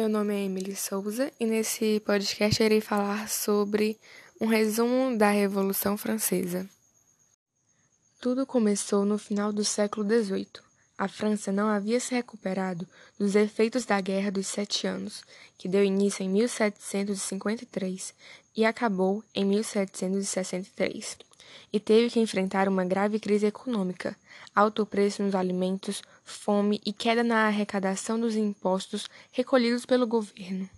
Meu nome é Emily Souza e nesse podcast irei falar sobre um resumo da Revolução Francesa. Tudo começou no final do século XVIII. A França não havia se recuperado dos efeitos da Guerra dos Sete Anos, que deu início em 1753 e acabou em 1763, e teve que enfrentar uma grave crise econômica, alto preço nos alimentos, fome e queda na arrecadação dos impostos recolhidos pelo governo.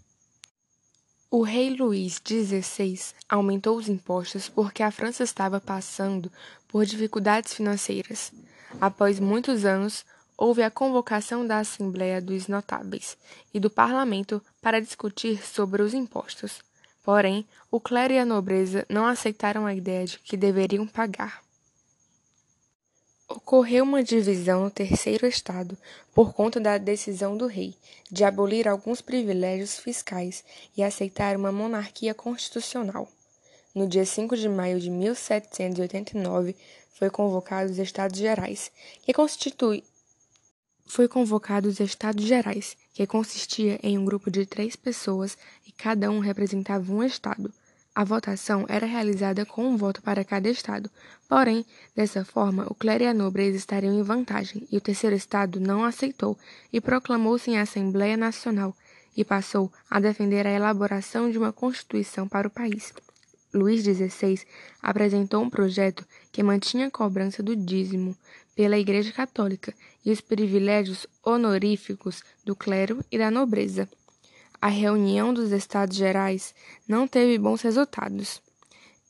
O rei Luís XVI aumentou os impostos porque a França estava passando por dificuldades financeiras. Após muitos anos, houve a convocação da Assembleia dos Notáveis e do Parlamento para discutir sobre os impostos. Porém, o clero e a nobreza não aceitaram a ideia de que deveriam pagar. Ocorreu uma divisão no terceiro estado por conta da decisão do rei de abolir alguns privilégios fiscais e aceitar uma monarquia constitucional. No dia 5 de maio de 1789 foi convocado os Estados Gerais, que constitui foi convocado os Estados Gerais, que consistia em um grupo de três pessoas e cada um representava um estado. A votação era realizada com um voto para cada estado, porém, dessa forma, o clero e a nobreza estariam em vantagem, e o terceiro estado não aceitou e proclamou-se em Assembleia Nacional e passou a defender a elaboração de uma constituição para o país. Luís XVI apresentou um projeto que mantinha a cobrança do dízimo pela Igreja Católica e os privilégios honoríficos do clero e da nobreza a reunião dos Estados Gerais não teve bons resultados.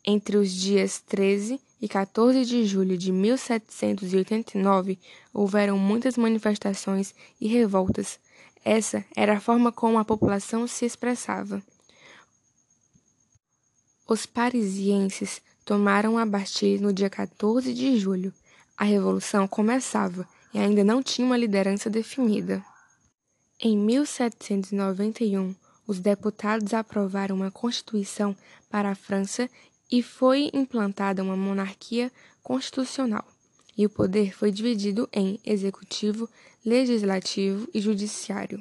Entre os dias 13 e 14 de julho de 1789, houveram muitas manifestações e revoltas. Essa era a forma como a população se expressava. Os parisienses tomaram a Bastille no dia 14 de julho. A revolução começava e ainda não tinha uma liderança definida. Em 1791, os deputados aprovaram uma constituição para a França e foi implantada uma monarquia constitucional. E o poder foi dividido em executivo, legislativo e judiciário.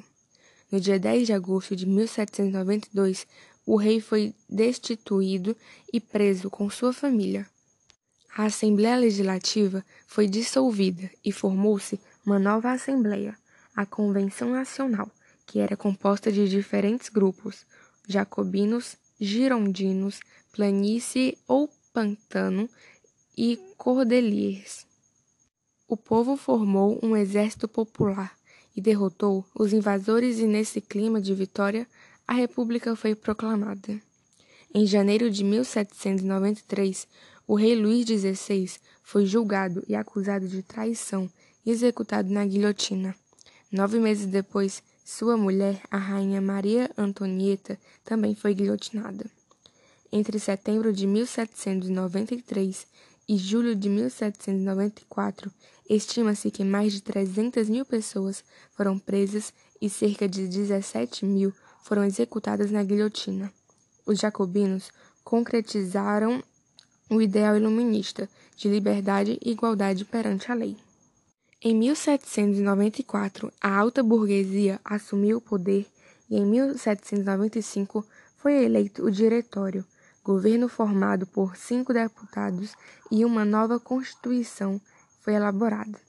No dia 10 de agosto de 1792, o rei foi destituído e preso com sua família. A Assembleia Legislativa foi dissolvida e formou-se uma nova Assembleia, a Convenção Nacional, que era composta de diferentes grupos: jacobinos, girondinos, planície ou pantano e cordeliers. O povo formou um exército popular e derrotou os invasores, e nesse clima de vitória, a República foi proclamada. Em janeiro de 1793, o rei Luís XVI foi julgado e acusado de traição e executado na guilhotina. Nove meses depois, sua mulher, a rainha Maria Antonieta, também foi guilhotinada. Entre setembro de 1793 e julho de 1794, estima-se que mais de 300 mil pessoas foram presas e cerca de 17 mil foram executadas na guilhotina. Os jacobinos concretizaram o ideal iluminista de liberdade e igualdade perante a lei. Em 1794, a alta burguesia assumiu o poder e em 1795 foi eleito o Diretório, governo formado por cinco deputados e uma nova Constituição foi elaborada.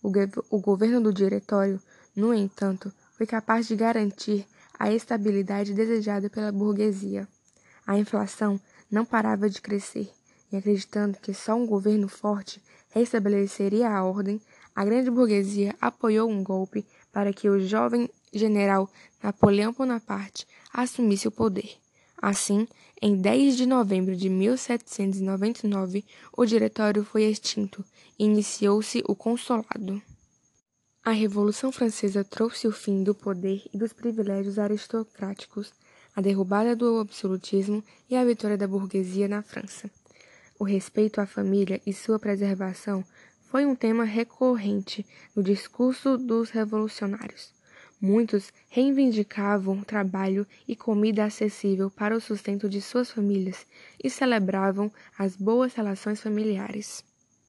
O, o governo do Diretório, no entanto, foi capaz de garantir a estabilidade desejada pela burguesia. A inflação não parava de crescer, e acreditando que só um governo forte restabeleceria a ordem, a grande burguesia apoiou um golpe para que o jovem general Napoleão Bonaparte assumisse o poder. Assim, em 10 de novembro de 1799, o diretório foi extinto e iniciou-se o consolado. A Revolução Francesa trouxe o fim do poder e dos privilégios aristocráticos, a derrubada do absolutismo e a vitória da burguesia na França. O respeito à família e sua preservação foi um tema recorrente no discurso dos revolucionários. Muitos reivindicavam trabalho e comida acessível para o sustento de suas famílias e celebravam as boas relações familiares.